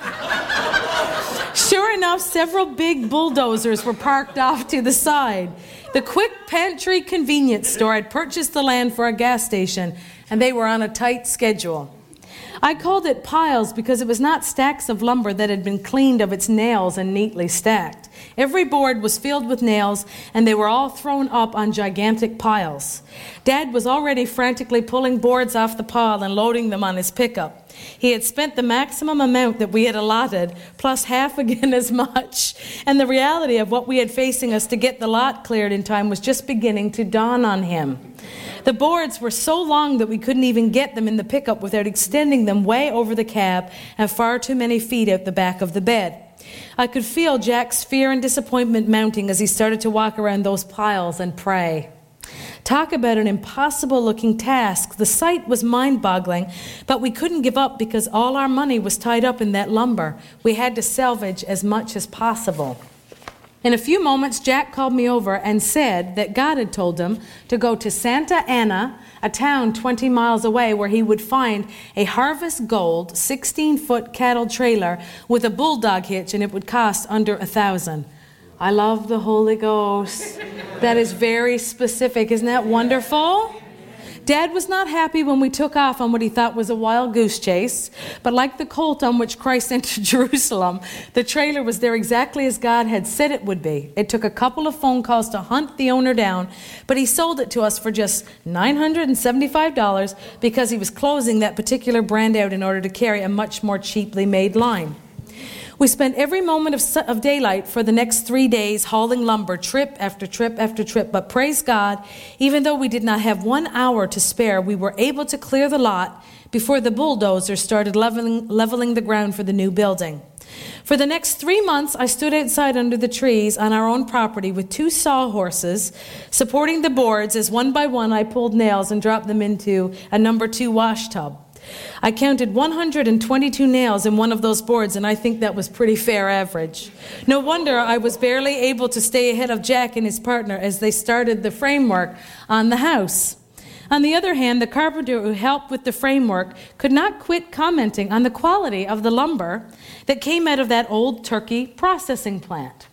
Sure enough, several big bulldozers were parked off to the side. The quick pantry convenience store had purchased the land for a gas station, and they were on a tight schedule. I called it piles because it was not stacks of lumber that had been cleaned of its nails and neatly stacked. Every board was filled with nails, and they were all thrown up on gigantic piles. Dad was already frantically pulling boards off the pile and loading them on his pickup. He had spent the maximum amount that we had allotted, plus half again as much, and the reality of what we had facing us to get the lot cleared in time was just beginning to dawn on him. The boards were so long that we couldn't even get them in the pickup without extending them way over the cab and far too many feet out the back of the bed. I could feel Jack's fear and disappointment mounting as he started to walk around those piles and pray. Talk about an impossible looking task. The sight was mind boggling, but we couldn't give up because all our money was tied up in that lumber. We had to salvage as much as possible. In a few moments, Jack called me over and said that God had told him to go to Santa Anna, a town 20 miles away, where he would find a Harvest Gold 16 foot cattle trailer with a bulldog hitch and it would cost under a thousand. I love the Holy Ghost. That is very specific. Isn't that wonderful? Dad was not happy when we took off on what he thought was a wild goose chase, but like the colt on which Christ entered Jerusalem, the trailer was there exactly as God had said it would be. It took a couple of phone calls to hunt the owner down, but he sold it to us for just $975 because he was closing that particular brand out in order to carry a much more cheaply made line. We spent every moment of, of daylight for the next three days hauling lumber, trip after trip after trip. But praise God, even though we did not have one hour to spare, we were able to clear the lot before the bulldozer started leveling, leveling the ground for the new building. For the next three months, I stood outside under the trees on our own property with two sawhorses supporting the boards as one by one I pulled nails and dropped them into a number two wash tub. I counted 122 nails in one of those boards, and I think that was pretty fair average. No wonder I was barely able to stay ahead of Jack and his partner as they started the framework on the house. On the other hand, the carpenter who helped with the framework could not quit commenting on the quality of the lumber that came out of that old turkey processing plant.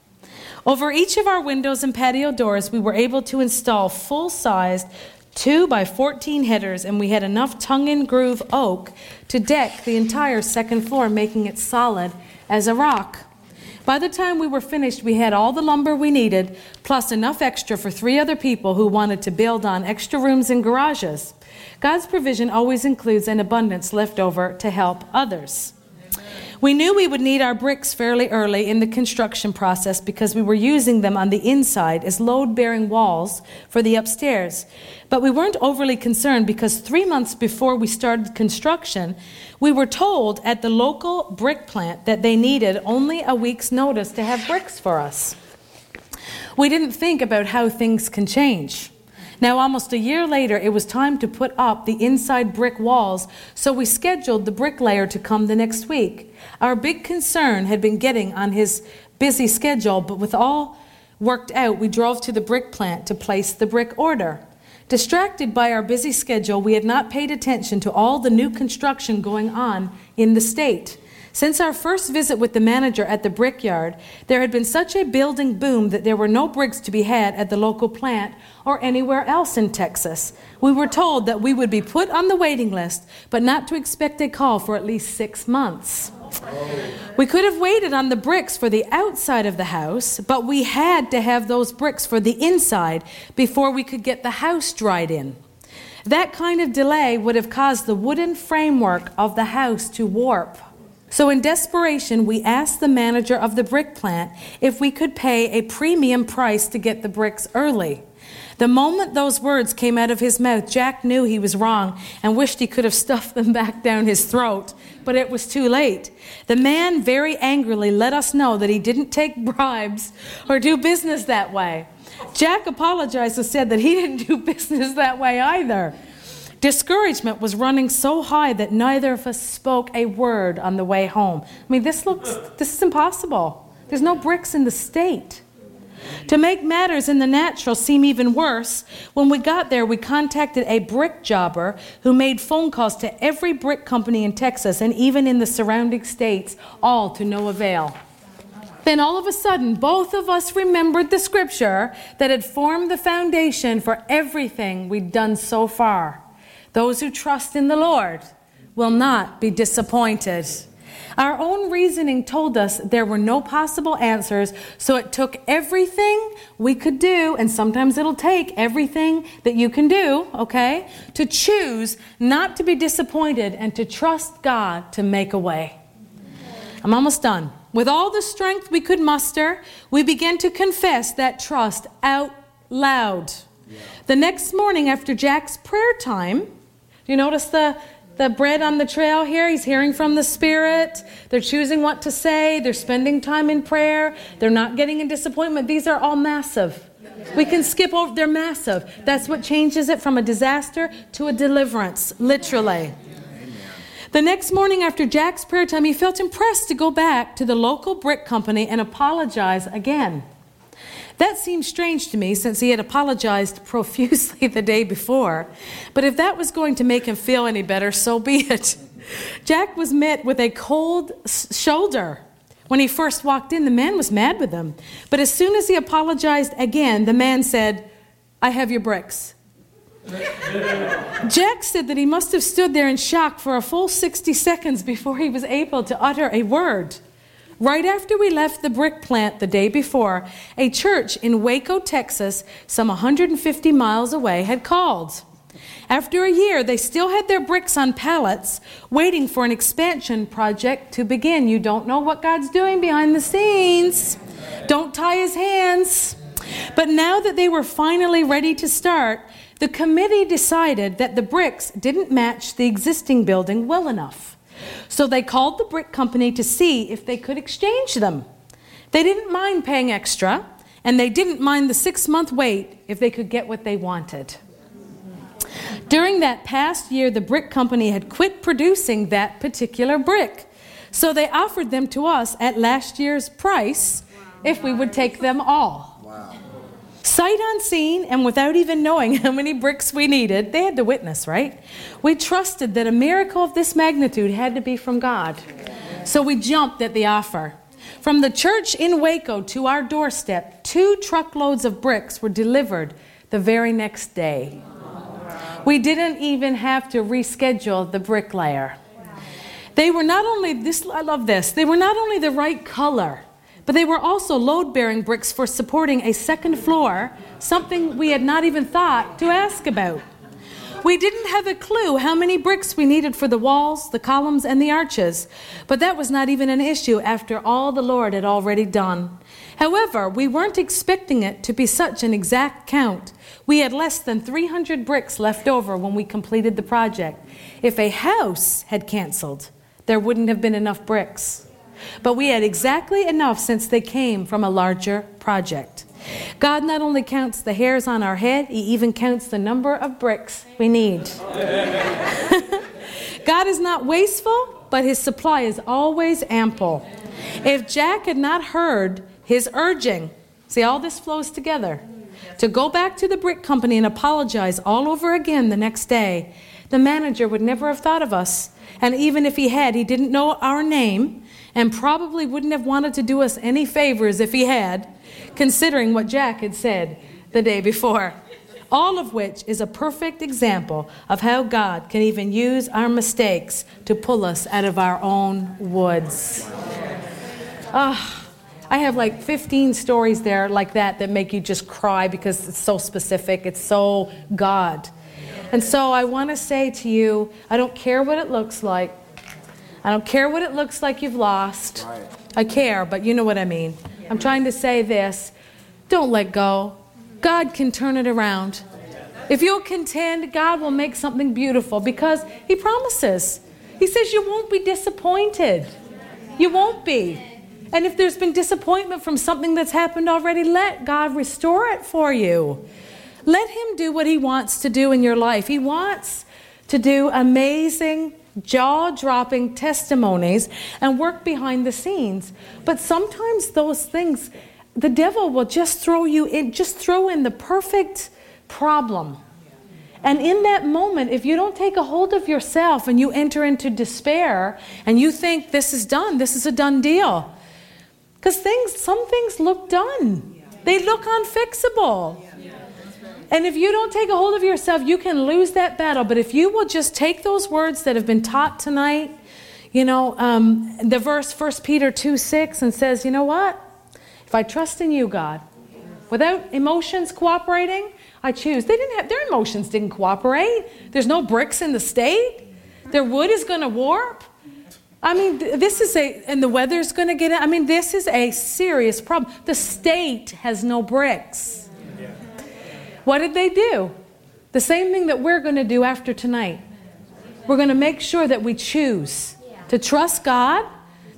Over each of our windows and patio doors, we were able to install full sized two by 14 headers, and we had enough tongue and groove oak to deck the entire second floor, making it solid as a rock. By the time we were finished, we had all the lumber we needed, plus enough extra for three other people who wanted to build on extra rooms and garages. God's provision always includes an abundance left over to help others. We knew we would need our bricks fairly early in the construction process because we were using them on the inside as load bearing walls for the upstairs. But we weren't overly concerned because three months before we started construction, we were told at the local brick plant that they needed only a week's notice to have bricks for us. We didn't think about how things can change. Now, almost a year later, it was time to put up the inside brick walls, so we scheduled the bricklayer to come the next week. Our big concern had been getting on his busy schedule, but with all worked out, we drove to the brick plant to place the brick order. Distracted by our busy schedule, we had not paid attention to all the new construction going on in the state. Since our first visit with the manager at the brickyard, there had been such a building boom that there were no bricks to be had at the local plant or anywhere else in Texas. We were told that we would be put on the waiting list, but not to expect a call for at least six months. We could have waited on the bricks for the outside of the house, but we had to have those bricks for the inside before we could get the house dried in. That kind of delay would have caused the wooden framework of the house to warp. So, in desperation, we asked the manager of the brick plant if we could pay a premium price to get the bricks early. The moment those words came out of his mouth, Jack knew he was wrong and wished he could have stuffed them back down his throat, but it was too late. The man very angrily let us know that he didn't take bribes or do business that way. Jack apologized and said that he didn't do business that way either. Discouragement was running so high that neither of us spoke a word on the way home. I mean, this looks, this is impossible. There's no bricks in the state. To make matters in the natural seem even worse, when we got there, we contacted a brick jobber who made phone calls to every brick company in Texas and even in the surrounding states, all to no avail. Then all of a sudden, both of us remembered the scripture that had formed the foundation for everything we'd done so far. Those who trust in the Lord will not be disappointed. Our own reasoning told us there were no possible answers, so it took everything we could do, and sometimes it'll take everything that you can do, okay, to choose not to be disappointed and to trust God to make a way. I'm almost done. With all the strength we could muster, we began to confess that trust out loud. The next morning after Jack's prayer time, do you notice the the bread on the trail here. He's hearing from the Spirit. They're choosing what to say. They're spending time in prayer. They're not getting in disappointment. These are all massive. We can skip over, they're massive. That's what changes it from a disaster to a deliverance, literally. The next morning after Jack's prayer time, he felt impressed to go back to the local brick company and apologize again. That seemed strange to me since he had apologized profusely the day before. But if that was going to make him feel any better, so be it. Jack was met with a cold shoulder. When he first walked in, the man was mad with him. But as soon as he apologized again, the man said, I have your bricks. Jack said that he must have stood there in shock for a full 60 seconds before he was able to utter a word. Right after we left the brick plant the day before, a church in Waco, Texas, some 150 miles away, had called. After a year, they still had their bricks on pallets, waiting for an expansion project to begin. You don't know what God's doing behind the scenes. Don't tie his hands. But now that they were finally ready to start, the committee decided that the bricks didn't match the existing building well enough. So they called the brick company to see if they could exchange them. They didn't mind paying extra, and they didn't mind the six month wait if they could get what they wanted. During that past year, the brick company had quit producing that particular brick. So they offered them to us at last year's price if we would take them all. Sight unseen and without even knowing how many bricks we needed, they had to witness, right? We trusted that a miracle of this magnitude had to be from God. So we jumped at the offer. From the church in Waco to our doorstep, two truckloads of bricks were delivered the very next day. We didn't even have to reschedule the bricklayer. They were not only this I love this. They were not only the right color, but they were also load bearing bricks for supporting a second floor, something we had not even thought to ask about. We didn't have a clue how many bricks we needed for the walls, the columns, and the arches, but that was not even an issue after all the Lord had already done. However, we weren't expecting it to be such an exact count. We had less than 300 bricks left over when we completed the project. If a house had canceled, there wouldn't have been enough bricks. But we had exactly enough since they came from a larger project. God not only counts the hairs on our head, He even counts the number of bricks we need. God is not wasteful, but His supply is always ample. If Jack had not heard His urging, See, all this flows together. To go back to the brick company and apologize all over again the next day, the manager would never have thought of us. And even if he had, he didn't know our name and probably wouldn't have wanted to do us any favors if he had, considering what Jack had said the day before. All of which is a perfect example of how God can even use our mistakes to pull us out of our own woods. Ah. I have like 15 stories there like that that make you just cry because it's so specific, it's so God. And so I want to say to you I don't care what it looks like. I don't care what it looks like you've lost. I care, but you know what I mean. I'm trying to say this don't let go. God can turn it around. If you'll contend, God will make something beautiful because He promises. He says you won't be disappointed. You won't be. And if there's been disappointment from something that's happened already, let God restore it for you. Let Him do what He wants to do in your life. He wants to do amazing, jaw dropping testimonies and work behind the scenes. But sometimes those things, the devil will just throw you in, just throw in the perfect problem. And in that moment, if you don't take a hold of yourself and you enter into despair and you think this is done, this is a done deal, because things, some things look done. They look unfixable. And if you don't take a hold of yourself, you can lose that battle. But if you will just take those words that have been taught tonight, you know, um, the verse 1 Peter 2 6 and says, you know what? If I trust in you, God, without emotions cooperating, I choose. They didn't have their emotions didn't cooperate. There's no bricks in the state. Their wood is going to warp. I mean, this is a, and the weather's going to get, I mean, this is a serious problem. The state has no bricks. What did they do? The same thing that we're going to do after tonight. We're going to make sure that we choose to trust God,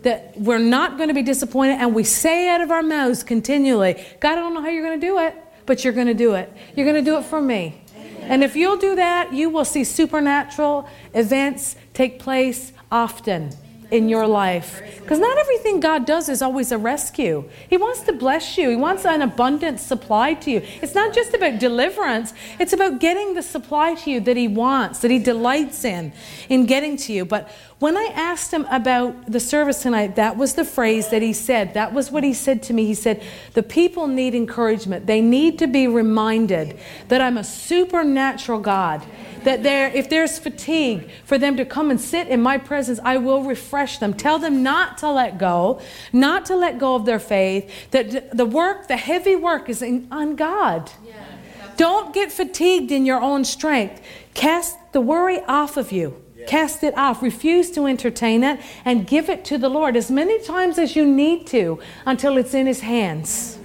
that we're not going to be disappointed, and we say out of our mouths continually, God, I don't know how you're going to do it, but you're going to do it. You're going to do it for me. And if you'll do that, you will see supernatural events take place often in your life. Because not everything God does is always a rescue. He wants to bless you, He wants an abundant supply to you. It's not just about deliverance, it's about getting the supply to you that He wants, that He delights in, in getting to you. But when I asked him about the service tonight, that was the phrase that he said. That was what he said to me. He said, The people need encouragement. They need to be reminded that I'm a supernatural God that there, if there's fatigue, for them to come and sit in my presence, I will refresh them. Tell them not to let go, not to let go of their faith, that the work, the heavy work is in, on God. Yeah. Don't get fatigued in your own strength. Cast the worry off of you. Cast it off. Refuse to entertain it and give it to the Lord as many times as you need to until it's in His hands.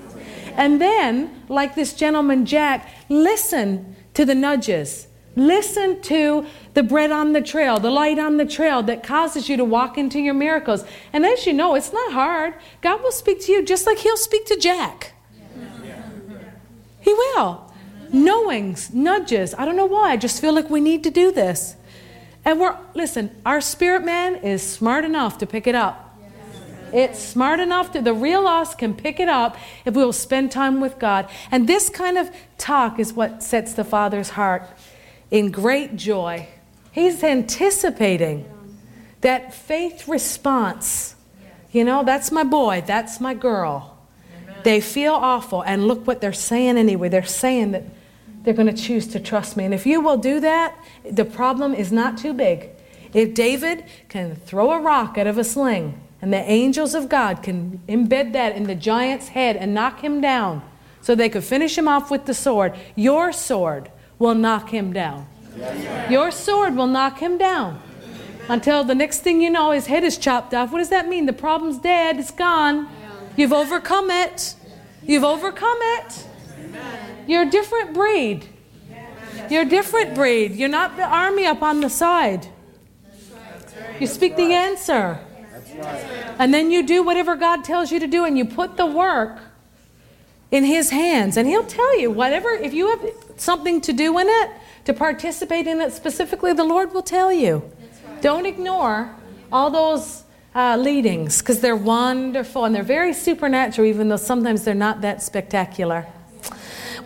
And then, like this gentleman Jack, listen to the nudges. Listen to the bread on the trail, the light on the trail that causes you to walk into your miracles. And as you know, it's not hard. God will speak to you just like He'll speak to Jack. He will. Knowings, nudges. I don't know why. I just feel like we need to do this. And we're, listen, our spirit man is smart enough to pick it up. It's smart enough that the real us can pick it up if we will spend time with God. And this kind of talk is what sets the Father's heart in great joy. He's anticipating that faith response. You know, that's my boy, that's my girl. They feel awful, and look what they're saying anyway. They're saying that they're going to choose to trust me. And if you will do that, the problem is not too big. If David can throw a rock out of a sling, and the angels of God can embed that in the giant's head and knock him down so they could finish him off with the sword, your sword will knock him down. Your sword will knock him down until the next thing you know, his head is chopped off. What does that mean? The problem's dead, it's gone. You've overcome it. You've overcome it. You're a different breed. You're a different breed. You're not the army up on the side. You speak the answer. And then you do whatever God tells you to do, and you put the work in His hands. And He'll tell you whatever, if you have something to do in it, to participate in it specifically, the Lord will tell you. Don't ignore all those uh, leadings because they're wonderful and they're very supernatural, even though sometimes they're not that spectacular.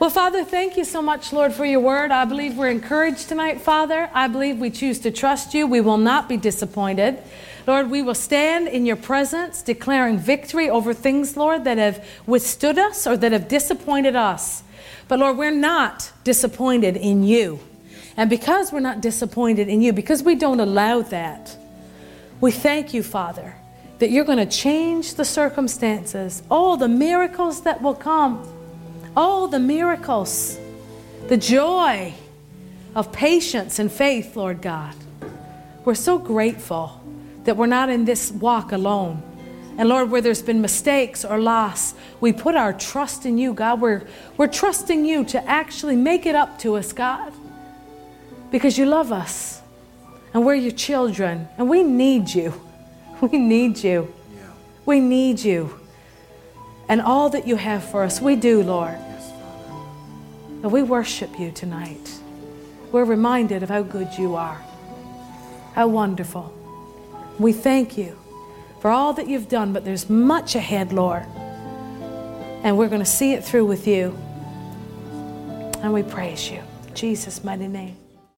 Well, Father, thank you so much, Lord, for your word. I believe we're encouraged tonight, Father. I believe we choose to trust you. We will not be disappointed. Lord, we will stand in your presence declaring victory over things, Lord, that have withstood us or that have disappointed us. But Lord, we're not disappointed in you. And because we're not disappointed in you, because we don't allow that, we thank you, Father, that you're going to change the circumstances, all the miracles that will come Oh, the miracles, the joy of patience and faith, Lord God. We're so grateful that we're not in this walk alone. And Lord, where there's been mistakes or loss, we put our trust in you, God. We're, we're trusting you to actually make it up to us, God, because you love us and we're your children and we need you. We need you. Yeah. We need you and all that you have for us. We do, Lord. And we worship you tonight. We're reminded of how good you are, how wonderful. We thank you for all that you've done, but there's much ahead, Lord. And we're going to see it through with you. And we praise you. Jesus' mighty name.